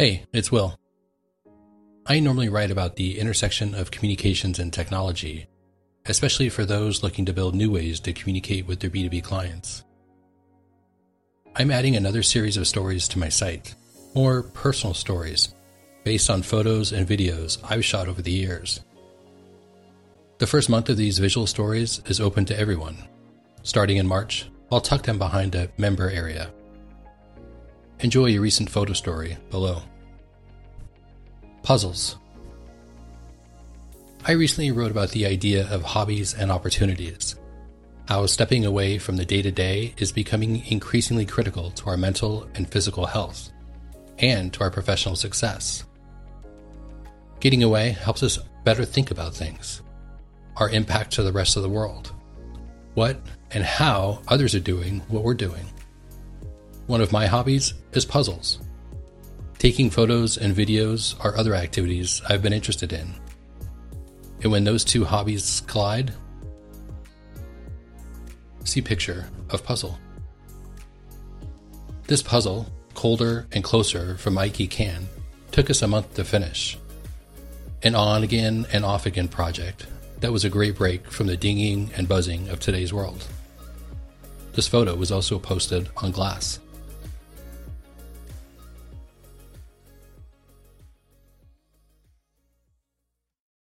Hey, it's Will. I normally write about the intersection of communications and technology, especially for those looking to build new ways to communicate with their B2B clients. I'm adding another series of stories to my site, more personal stories, based on photos and videos I've shot over the years. The first month of these visual stories is open to everyone. Starting in March, I'll tuck them behind a member area. Enjoy your recent photo story below. Puzzles. I recently wrote about the idea of hobbies and opportunities, how stepping away from the day to day is becoming increasingly critical to our mental and physical health, and to our professional success. Getting away helps us better think about things, our impact to the rest of the world, what and how others are doing what we're doing. One of my hobbies is puzzles. Taking photos and videos are other activities I've been interested in. And when those two hobbies collide, see picture of puzzle. This puzzle, colder and closer from Ikey Can, took us a month to finish. An on again and off again project that was a great break from the dinging and buzzing of today's world. This photo was also posted on Glass.